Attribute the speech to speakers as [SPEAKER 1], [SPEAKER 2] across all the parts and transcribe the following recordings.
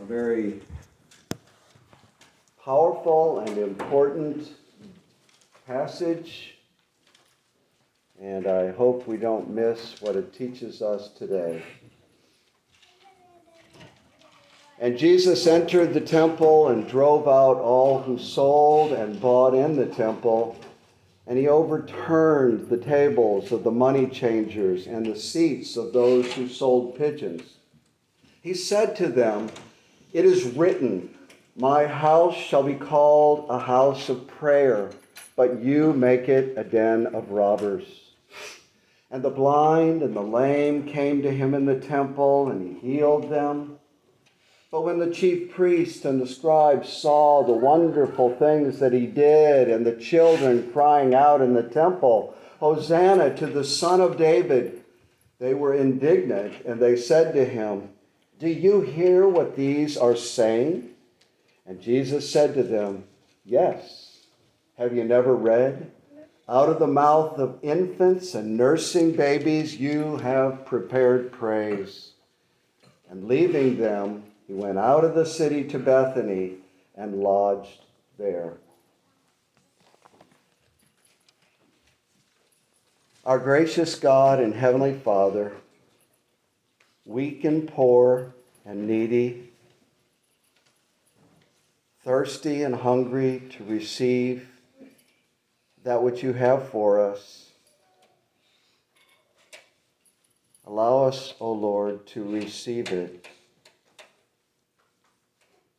[SPEAKER 1] a very powerful and important passage, and I hope we don't miss what it teaches us today. And Jesus entered the temple and drove out all who sold and bought in the temple, and he overturned the tables of the money changers and the seats of those who sold pigeons. He said to them, It is written, My house shall be called a house of prayer, but you make it a den of robbers. And the blind and the lame came to him in the temple, and he healed them. But when the chief priests and the scribes saw the wonderful things that he did, and the children crying out in the temple, Hosanna to the Son of David, they were indignant, and they said to him, Do you hear what these are saying? And Jesus said to them, Yes. Have you never read? Out of the mouth of infants and nursing babies, you have prepared praise. And leaving them, he went out of the city to Bethany and lodged there. Our gracious God and Heavenly Father, weak and poor and needy, thirsty and hungry to receive that which you have for us. Allow us, O Lord, to receive it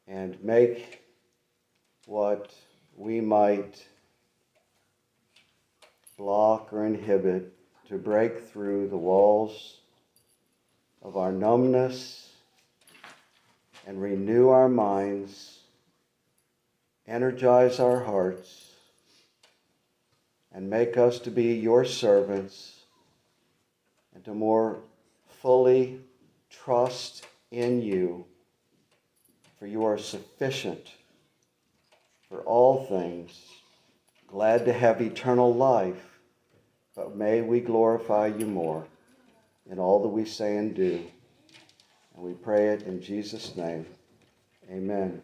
[SPEAKER 1] and make what we might block or inhibit to break through the walls of our numbness and renew our minds, energize our hearts, and make us to be your servants and to more fully trust in you for you are sufficient for all things, glad to have eternal life, but may we glorify you more in all that we say and do. And we pray it in Jesus' name. Amen.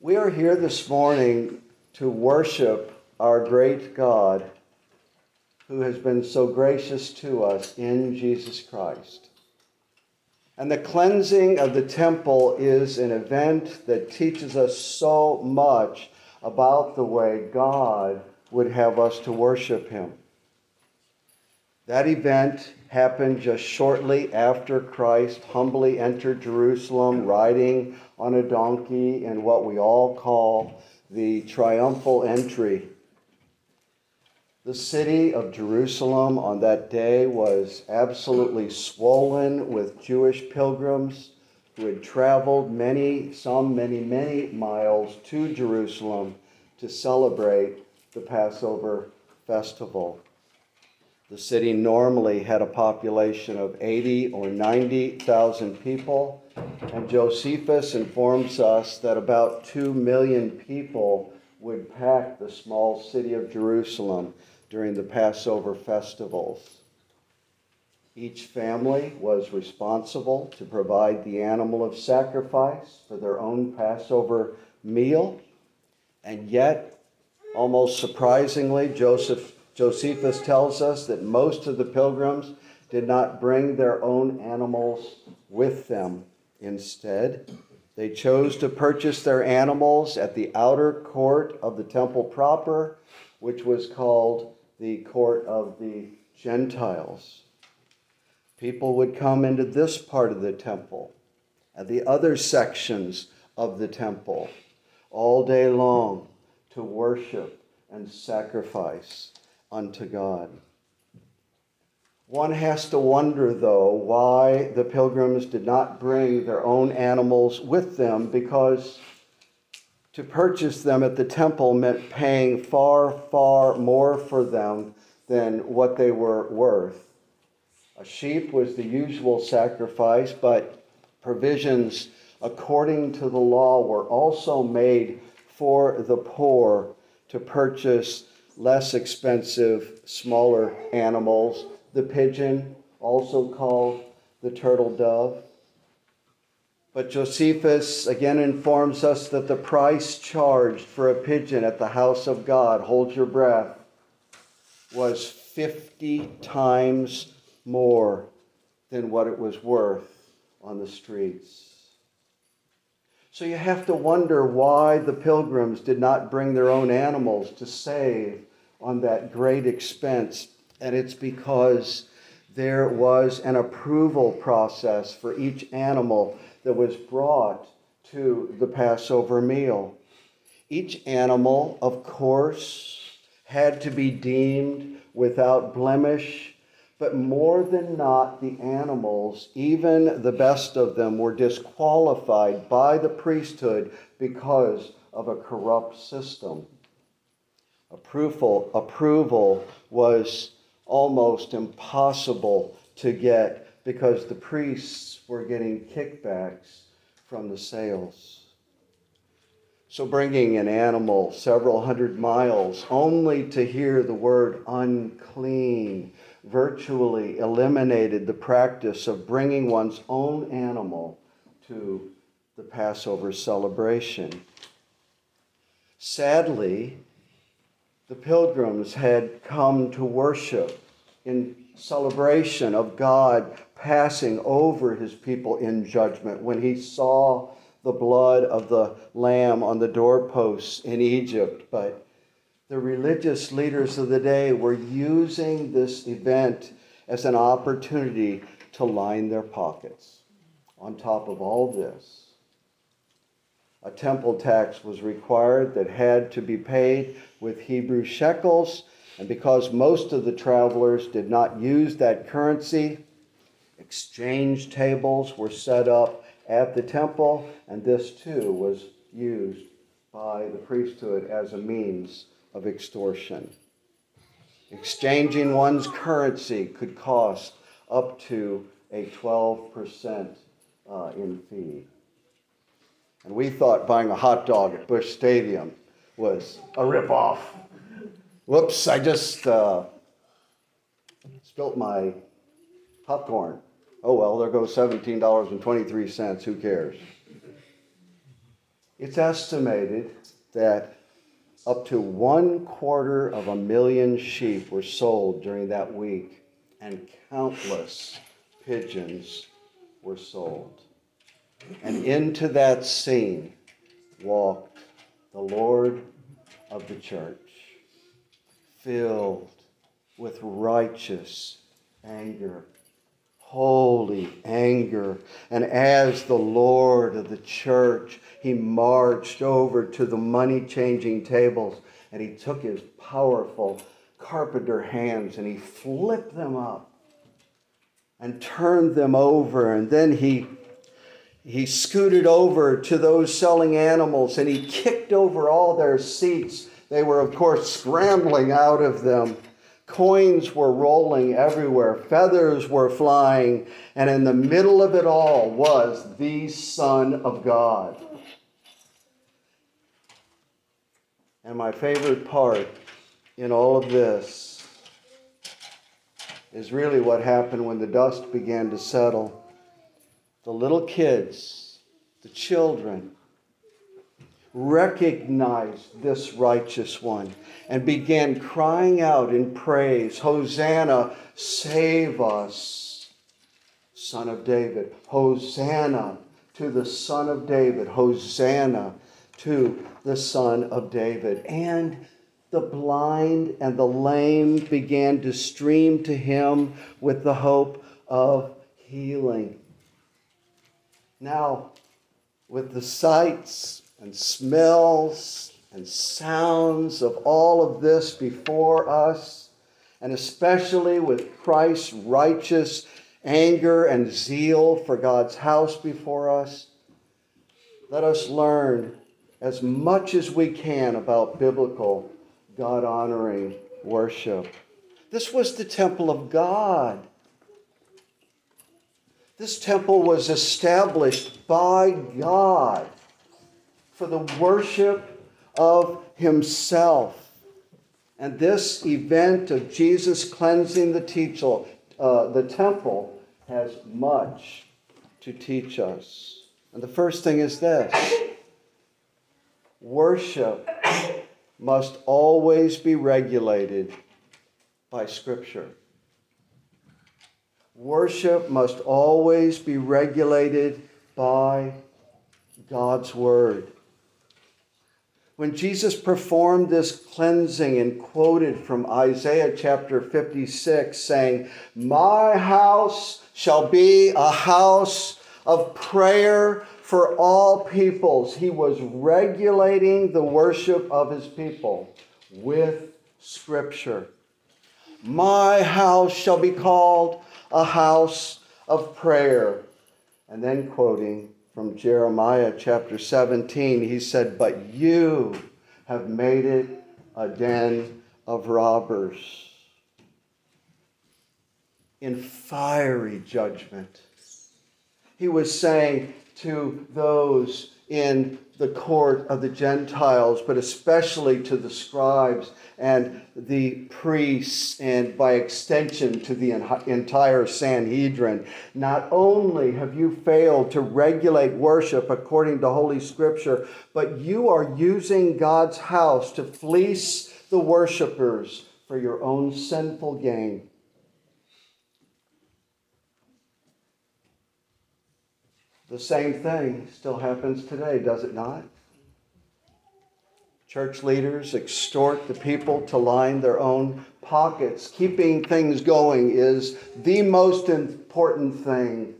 [SPEAKER 1] We are here this morning to worship our great God who has been so gracious to us in Jesus Christ. And the cleansing of the temple is an event that teaches us so much about the way God would have us to worship Him. That event happened just shortly after Christ humbly entered Jerusalem riding on a donkey in what we all call the triumphal entry the city of Jerusalem on that day was absolutely swollen with Jewish pilgrims who had traveled many, some many, many miles to Jerusalem to celebrate the Passover festival. The city normally had a population of 80 or 90,000 people, and Josephus informs us that about 2 million people would pack the small city of Jerusalem during the Passover festivals. Each family was responsible to provide the animal of sacrifice for their own Passover meal, and yet, almost surprisingly, Joseph, Josephus tells us that most of the pilgrims did not bring their own animals with them. Instead, they chose to purchase their animals at the outer court of the temple proper, which was called the court of the Gentiles. People would come into this part of the temple and the other sections of the temple all day long to worship and sacrifice unto God. One has to wonder, though, why the pilgrims did not bring their own animals with them because to purchase them at the temple meant paying far, far more for them than what they were worth. A sheep was the usual sacrifice, but provisions according to the law were also made for the poor to purchase less expensive, smaller animals. The pigeon, also called the turtle dove, But Josephus again informs us that the price charged for a pigeon at the house of God, hold your breath, was 50 times more than what it was worth on the streets. So you have to wonder why the pilgrims did not bring their own animals to save on that great expense. And it's because there was an approval process for each animal that was brought to the Passover meal. Each animal, of course, had to be deemed without blemish, but more than not, the animals, even the best of them, were disqualified by the priesthood because of a corrupt system. Approval, approval was almost impossible to get because the priests were getting kickbacks from the sales. So, bringing an animal several hundred miles only to hear the word unclean virtually eliminated the practice of bringing one's own animal to the Passover celebration. Sadly, the pilgrims had come to worship in celebration of God passing over his people in judgment when he saw the blood of the lamb on the doorposts in Egypt. But the religious leaders of the day were using this event as an opportunity to line their pockets. On top of all this, a temple tax was required that had to be paid with Hebrew shekels and because most of the travelers did not use that currency, exchange tables were set up at the temple, and this too was used by the priesthood as a means of extortion. Exchanging one's currency could cost up to a 12% uh, in fee. And we thought buying a hot dog at Busch Stadium was a ripoff. Whoops, I just uh, spilt my popcorn. Oh well, there goes $17.23. Who cares? It's estimated that up to one quarter of a million sheep were sold during that week, and countless pigeons were sold. And into that scene walked the Lord of the church filled with righteous anger, holy anger. And as the Lord of the church, he marched over to the money changing tables and he took his powerful carpenter hands and he flipped them up and turned them over. And then he he scooted over to those selling animals and he kicked over all their seats they were, of course, scrambling out of them. Coins were rolling everywhere, feathers were flying, and in the middle of it all was the Son of God. And my favorite part in all of this is really what happened when the dust began to settle. The little kids, the children, recognized this righteous one and began crying out in praise Hosanna, save us, Son of David. Hosanna to the Son of David. Hosanna to the Son of David. And the blind and the lame began to stream to him with the hope of healing. Now, with the sights and smells and sounds of all of this before us, and especially with Christ's righteous anger and zeal for God's house before us, let us learn as much as we can about biblical, God honoring worship. This was the temple of God. This temple was established by God for the worship of himself. And this event of Jesus cleansing the, teachel, uh, the temple has much to teach us. And the first thing is this worship must always be regulated by Scripture. Worship must always be regulated by God's Word. When Jesus performed this cleansing and quoted from Isaiah chapter 56, saying, My house shall be a house of prayer for all peoples, he was regulating the worship of his people with Scripture. My house shall be called a house of prayer. And then quoting from Jeremiah chapter 17, he said, But you have made it a den of robbers. In fiery judgment. He was saying to those in the court of the Gentiles, but especially to the scribes and the priests, and by extension to the entire Sanhedrin. Not only have you failed to regulate worship according to Holy Scripture, but you are using God's house to fleece the worshipers for your own sinful gain. The same thing still happens today, does it not? Church leaders extort the people to line their own pockets. Keeping things going is the most important thing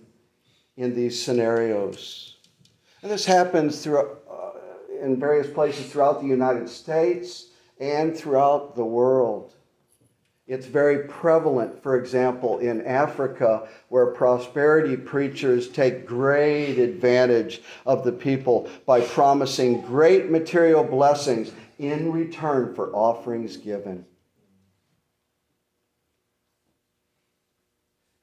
[SPEAKER 1] in these scenarios. And this happens through, uh, in various places throughout the United States and throughout the world. It's very prevalent, for example, in Africa, where prosperity preachers take great advantage of the people by promising great material blessings in return for offerings given.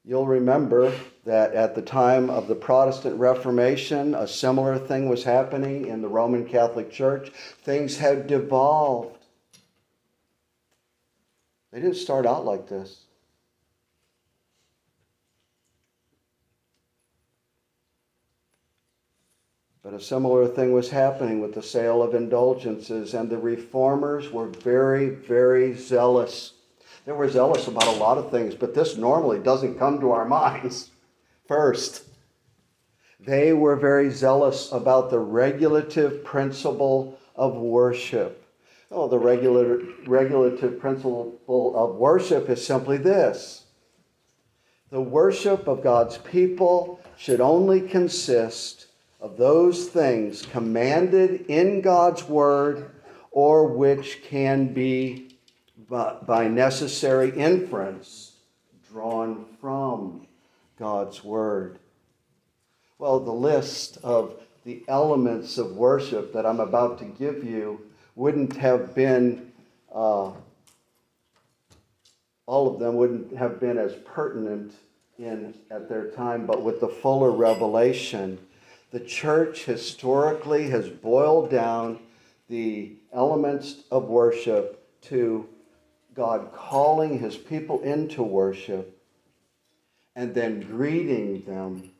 [SPEAKER 1] You'll remember that at the time of the Protestant Reformation, a similar thing was happening in the Roman Catholic Church. Things had devolved they didn't start out like this. But a similar thing was happening with the sale of indulgences, and the reformers were very, very zealous. They were zealous about a lot of things, but this normally doesn't come to our minds first. They were very zealous about the regulative principle of worship. Oh, the regular, regulative principle of worship is simply this the worship of God's people should only consist of those things commanded in God's word or which can be by necessary inference drawn from God's word. Well, the list of the elements of worship that I'm about to give you wouldn't have been, uh, all of them wouldn't have been as pertinent in at their time, but with the fuller revelation, the church historically has boiled down the elements of worship to God calling his people into worship and then greeting them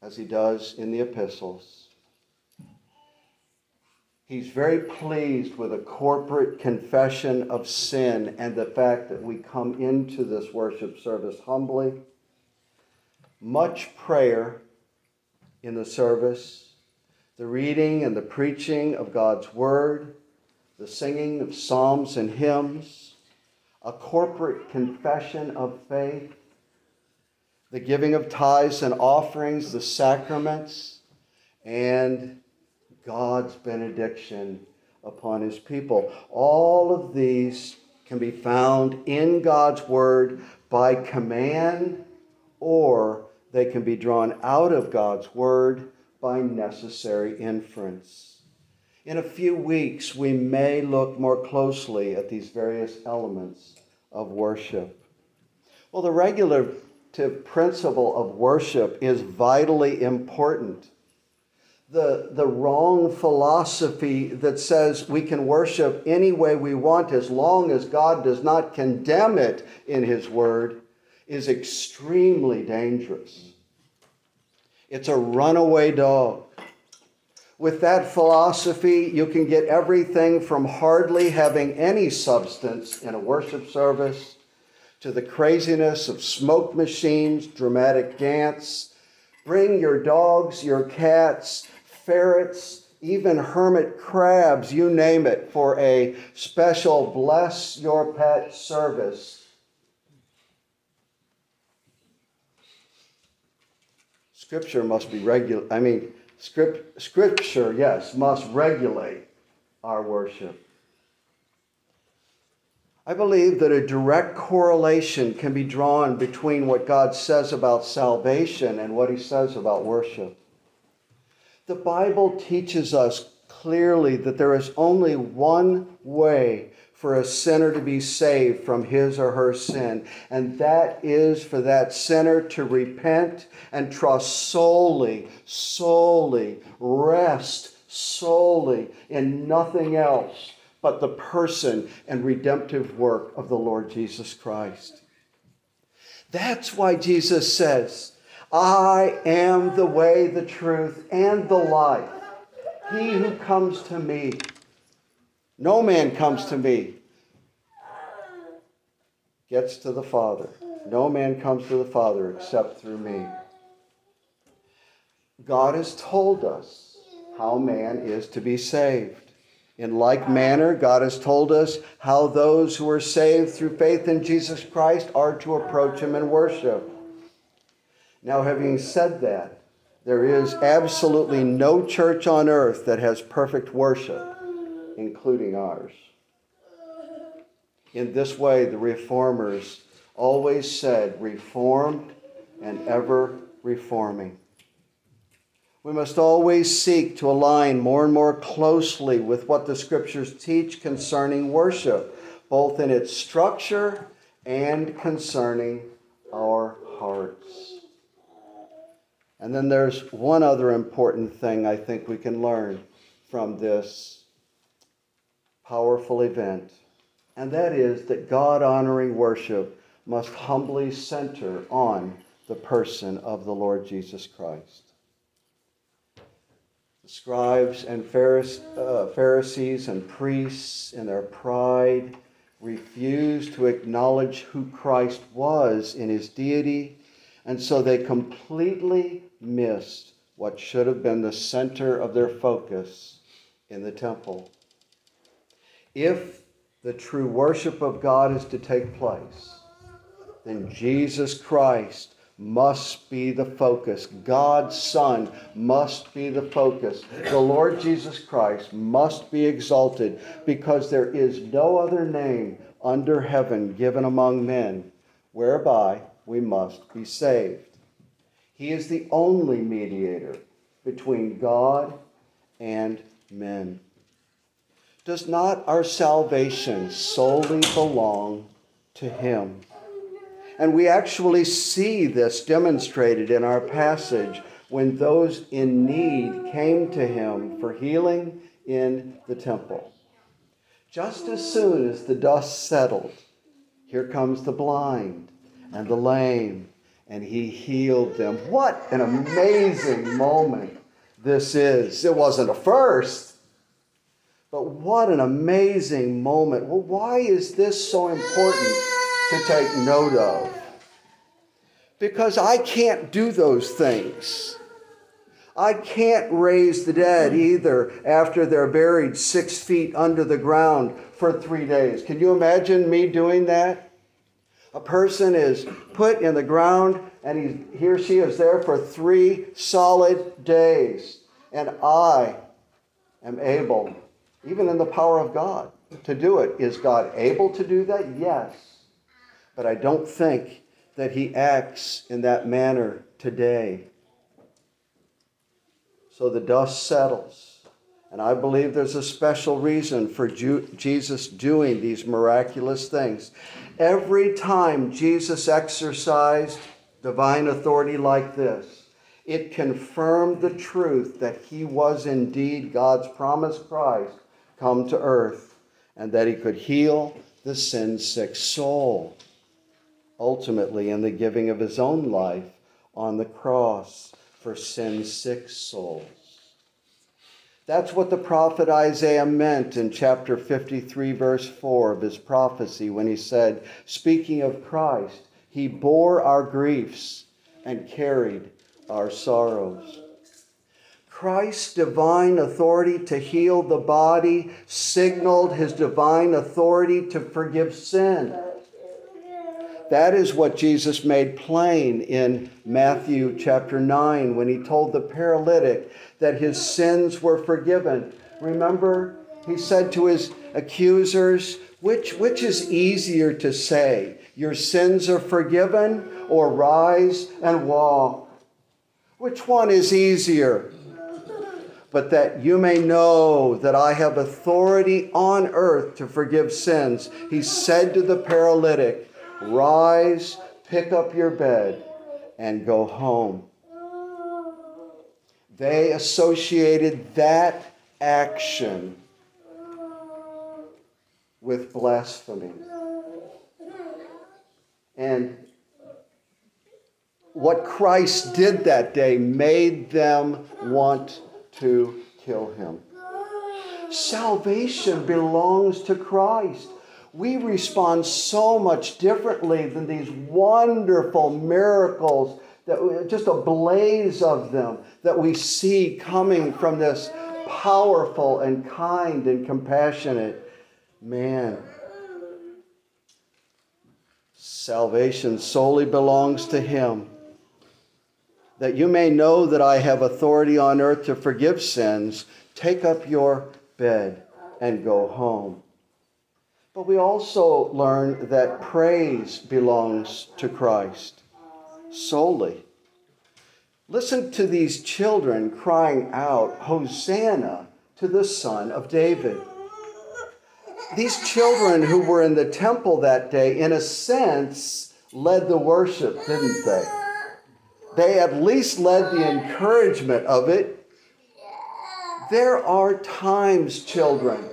[SPEAKER 1] as he does in the epistles He's very pleased with a corporate confession of sin and the fact that we come into this worship service humbly. Much prayer in the service, the reading and the preaching of God's word, the singing of psalms and hymns, a corporate confession of faith, the giving of tithes and offerings, the sacraments, and God's benediction upon his people. All of these can be found in God's word by command, or they can be drawn out of God's word by necessary inference. In a few weeks, we may look more closely at these various elements of worship. Well, the regulative principle of worship is vitally important the, the wrong philosophy that says we can worship any way we want as long as God does not condemn it in His Word is extremely dangerous. It's a runaway dog. With that philosophy, you can get everything from hardly having any substance in a worship service to the craziness of smoke machines, dramatic dance. Bring your dogs, your cats, ferrets, even hermit crabs, you name it, for a special bless your pet service. Scripture must be regular. I mean, Script, scripture, yes, must regulate our worship. I believe that a direct correlation can be drawn between what God says about salvation and what he says about worship. The Bible teaches us clearly that there is only one way for a sinner to be saved from his or her sin. And that is for that sinner to repent and trust solely, solely, rest solely in nothing else but the person and redemptive work of the Lord Jesus Christ. That's why Jesus says, I am the way, the truth, and the life. He who comes to me no man comes to me, gets to the Father. No man comes to the Father except through me. God has told us how man is to be saved. In like manner, God has told us how those who are saved through faith in Jesus Christ are to approach Him in worship. Now, having said that, there is absolutely no church on earth that has perfect worship including ours. In this way, the reformers always said, reformed and ever reforming. We must always seek to align more and more closely with what the scriptures teach concerning worship, both in its structure and concerning our hearts. And then there's one other important thing I think we can learn from this powerful event, and that is that God honoring worship must humbly center on the person of the Lord Jesus Christ. The scribes and uh, Pharisees and priests, in their pride, refused to acknowledge who Christ was in his deity, and so they completely missed what should have been the center of their focus in the temple. If the true worship of God is to take place, then Jesus Christ must be the focus. God's Son must be the focus. The Lord Jesus Christ must be exalted because there is no other name under heaven given among men whereby we must be saved. He is the only mediator between God and men. Does not our salvation solely belong to Him? And we actually see this demonstrated in our passage when those in need came to Him for healing in the temple. Just as soon as the dust settled, here comes the blind and the lame, and He healed them. What an amazing moment this is! It wasn't a first but what an amazing moment. Well, why is this so important to take note of? Because I can't do those things. I can't raise the dead either after they're buried six feet under the ground for three days. Can you imagine me doing that? A person is put in the ground and he, he or she is there for three solid days. And I am able even in the power of God to do it. Is God able to do that? Yes. But I don't think that He acts in that manner today. So the dust settles. And I believe there's a special reason for Jesus doing these miraculous things. Every time Jesus exercised divine authority like this, it confirmed the truth that he was indeed God's promised Christ come to earth and that he could heal the sin sick soul, ultimately in the giving of his own life on the cross. for sin sick souls. That's what the prophet Isaiah meant in chapter 53, verse 4 of his prophecy when he said, speaking of Christ, he bore our griefs and carried our sorrows. Christ's divine authority to heal the body signaled his divine authority to forgive sin. That is what Jesus made plain in Matthew chapter 9 when he told the paralytic that his sins were forgiven. Remember, he said to his accusers, which, which is easier to say, your sins are forgiven, or rise and walk? Which one is easier? But that you may know that I have authority on earth to forgive sins, he said to the paralytic, Rise, pick up your bed, and go home. They associated that action with blasphemy. And what Christ did that day made them want to kill him. Salvation belongs to Christ we respond so much differently than these wonderful miracles that just a blaze of them that we see coming from this powerful and kind and compassionate man. Salvation solely belongs to him. That you may know that I have authority on earth to forgive sins, take up your bed and go home. But we also learn that praise belongs to Christ solely. Listen to these children crying out, Hosanna to the Son of David. These children who were in the temple that day, in a sense, led the worship, didn't they? They at least led the encouragement of it. There are times, children,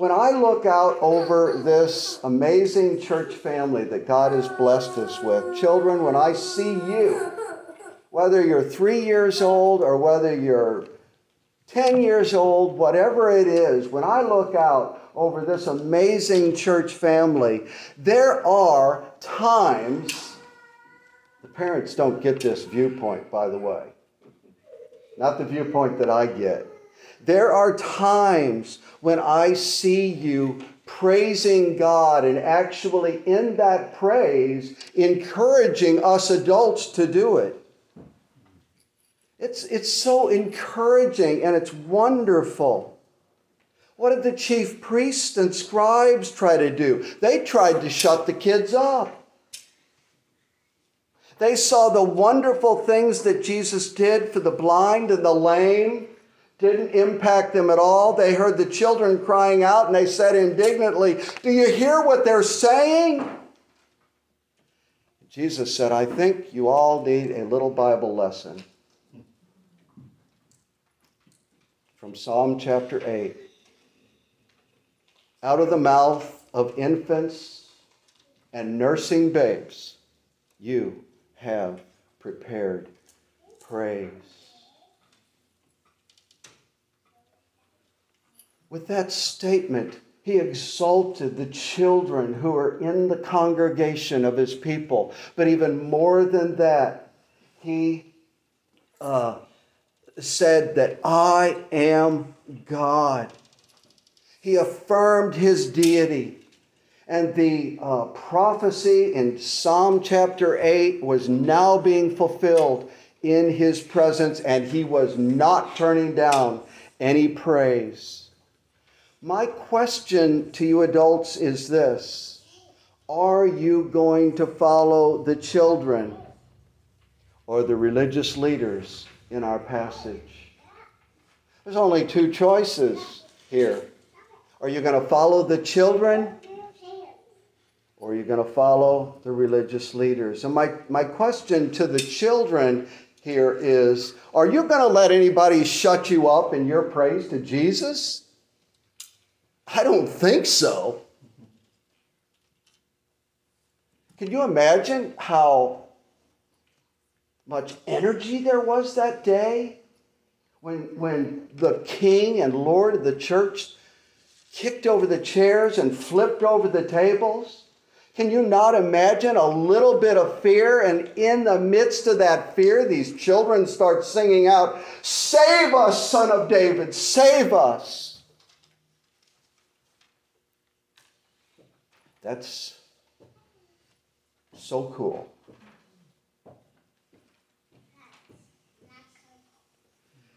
[SPEAKER 1] when I look out over this amazing church family that God has blessed us with, children, when I see you, whether you're three years old or whether you're 10 years old, whatever it is, when I look out over this amazing church family, there are times, the parents don't get this viewpoint, by the way, not the viewpoint that I get. There are times when I see you praising God and actually in that praise encouraging us adults to do it. It's, it's so encouraging and it's wonderful. What did the chief priests and scribes try to do? They tried to shut the kids up. They saw the wonderful things that Jesus did for the blind and the lame didn't impact them at all. They heard the children crying out and they said indignantly, Do you hear what they're saying? Jesus said, I think you all need a little Bible lesson. From Psalm chapter 8. Out of the mouth of infants and nursing babes, you have prepared praise. With that statement, he exalted the children who are in the congregation of his people. But even more than that, he uh, said that I am God. He affirmed his deity. And the uh, prophecy in Psalm chapter 8 was now being fulfilled in his presence, and he was not turning down any praise. My question to you adults is this Are you going to follow the children or the religious leaders in our passage? There's only two choices here. Are you going to follow the children or are you going to follow the religious leaders? And my, my question to the children here is Are you going to let anybody shut you up in your praise to Jesus? I don't think so. Can you imagine how much energy there was that day when, when the king and lord of the church kicked over the chairs and flipped over the tables? Can you not imagine a little bit of fear? And in the midst of that fear, these children start singing out, Save us, son of David, save us. That's so cool.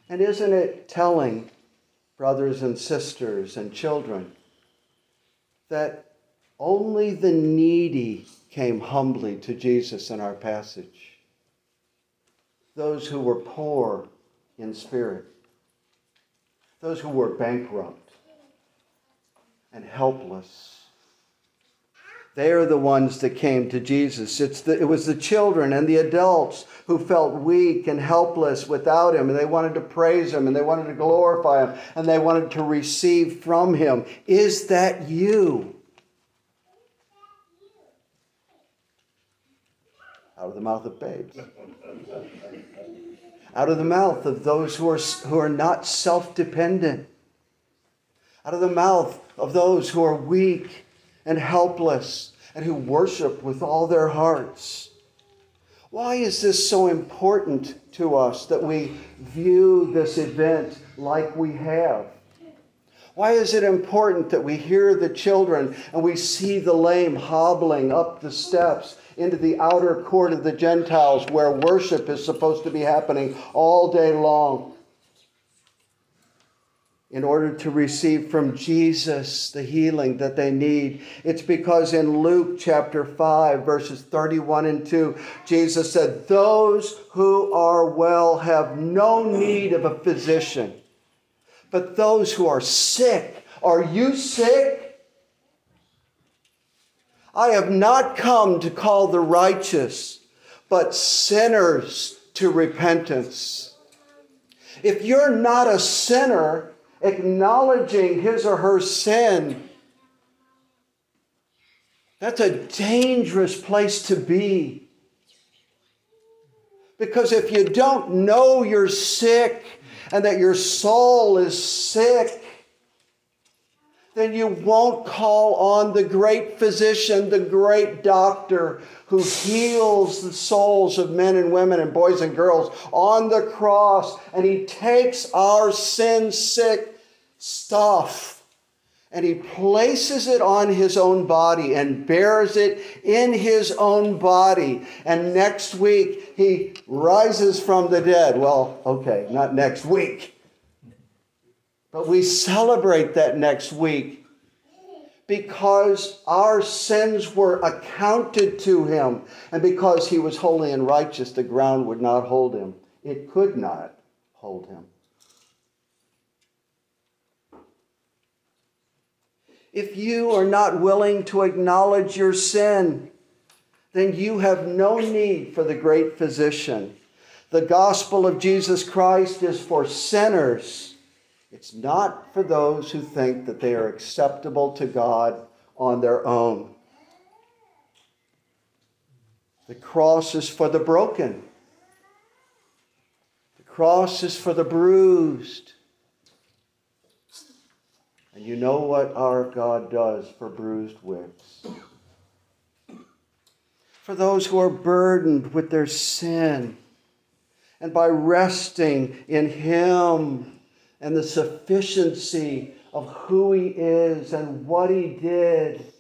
[SPEAKER 1] And isn't it telling, brothers and sisters and children, that only the needy came humbly to Jesus in our passage? Those who were poor in spirit, those who were bankrupt and helpless they are the ones that came to Jesus. It's the, it was the children and the adults who felt weak and helpless without him, and they wanted to praise him, and they wanted to glorify him, and they wanted to receive from him. Is that you? Out of the mouth of babes. Out of the mouth of those who are, who are not self dependent. Out of the mouth of those who are weak and helpless and who worship with all their hearts. Why is this so important to us that we view this event like we have? Why is it important that we hear the children and we see the lame hobbling up the steps into the outer court of the Gentiles where worship is supposed to be happening all day long? In order to receive from Jesus the healing that they need. It's because in Luke chapter 5, verses 31 and 2, Jesus said, Those who are well have no need of a physician, but those who are sick. Are you sick? I have not come to call the righteous, but sinners to repentance. If you're not a sinner, acknowledging his or her sin, that's a dangerous place to be. Because if you don't know you're sick and that your soul is sick, then you won't call on the great physician, the great doctor who heals the souls of men and women and boys and girls on the cross. And he takes our sin sick stuff and he places it on his own body and bears it in his own body. And next week, he rises from the dead. Well, okay, not next week. But we celebrate that next week because our sins were accounted to him. And because he was holy and righteous, the ground would not hold him. It could not hold him. If you are not willing to acknowledge your sin, then you have no need for the great physician. The gospel of Jesus Christ is for sinners. It's not for those who think that they are acceptable to God on their own. The cross is for the broken. The cross is for the bruised. And you know what our God does for bruised wicks. For those who are burdened with their sin, and by resting in Him and the sufficiency of who He is and what He did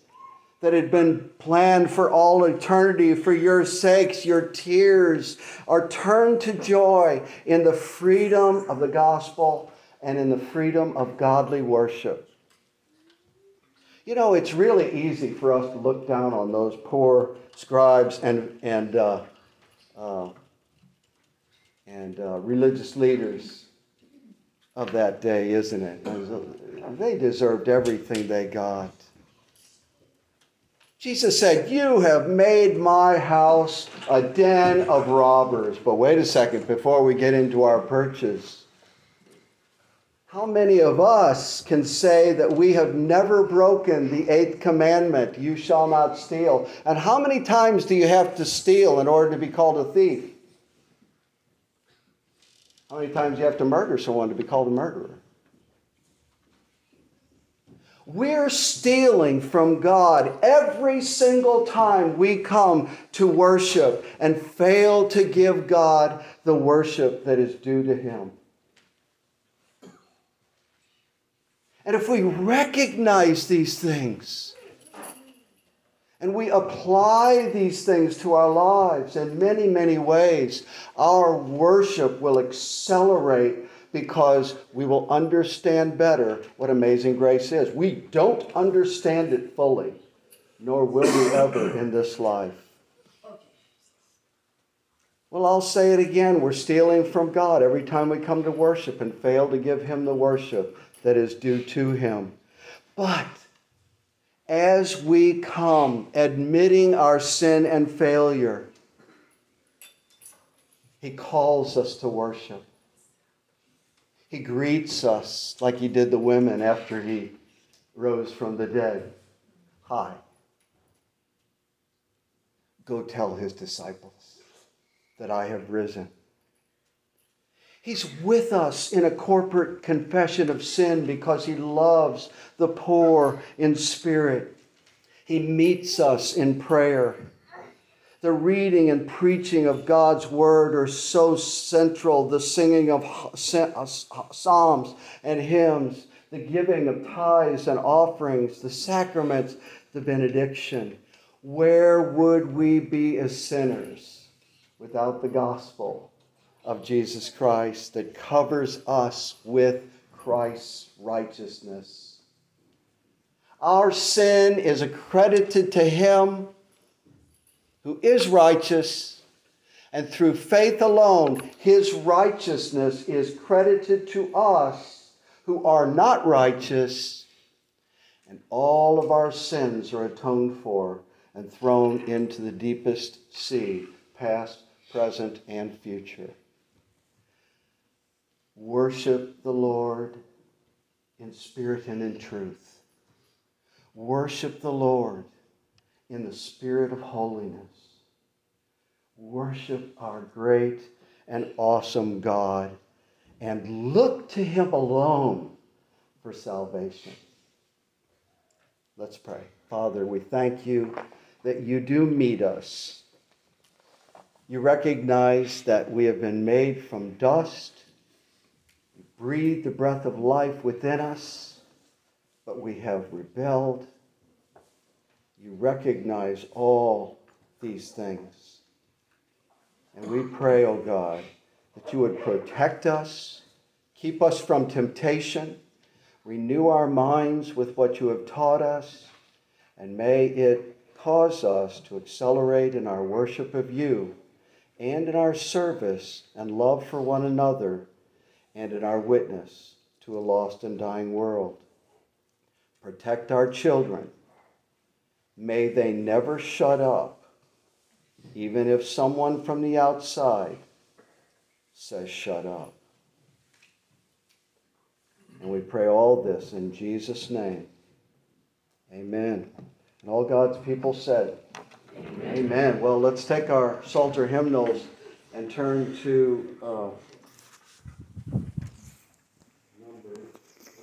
[SPEAKER 1] that had been planned for all eternity for your sakes, your tears are turned to joy in the freedom of the gospel and in the freedom of godly worship. You know, it's really easy for us to look down on those poor scribes and, and, uh, uh, and uh, religious leaders of that day, isn't it? They deserved everything they got. Jesus said, You have made my house a den of robbers. But wait a second, before we get into our purchase. How many of us can say that we have never broken the eighth commandment, you shall not steal? And how many times do you have to steal in order to be called a thief? How many times do you have to murder someone to be called a murderer? We're stealing from God every single time we come to worship and fail to give God the worship that is due to Him. And if we recognize these things and we apply these things to our lives in many, many ways, our worship will accelerate because we will understand better what amazing grace is. We don't understand it fully, nor will we ever in this life. Well, I'll say it again. We're stealing from God every time we come to worship and fail to give Him the worship that is due to him. But as we come admitting our sin and failure, he calls us to worship. He greets us like he did the women after he rose from the dead. Hi. Go tell his disciples that I have risen. He's with us in a corporate confession of sin because he loves the poor in spirit. He meets us in prayer. The reading and preaching of God's word are so central. The singing of psalms and hymns, the giving of tithes and offerings, the sacraments, the benediction. Where would we be as sinners without the gospel? Of Jesus Christ that covers us with Christ's righteousness. Our sin is accredited to Him who is righteous, and through faith alone, His righteousness is credited to us who are not righteous, and all of our sins are atoned for and thrown into the deepest sea, past, present, and future. Worship the Lord in spirit and in truth. Worship the Lord in the spirit of holiness. Worship our great and awesome God and look to Him alone for salvation. Let's pray. Father, we thank you that you do meet us. You recognize that we have been made from dust breathed the breath of life within us, but we have rebelled. You recognize all these things. And we pray, O oh God, that you would protect us, keep us from temptation, renew our minds with what you have taught us, and may it cause us to accelerate in our worship of you and in our service and love for one another and in our witness to a lost and dying world. Protect our children. May they never shut up, even if someone from the outside says, shut up. And we pray all this in Jesus' name. Amen. And all God's people said, Amen. Amen. Well, let's take our Psalter hymnals and turn to. Uh,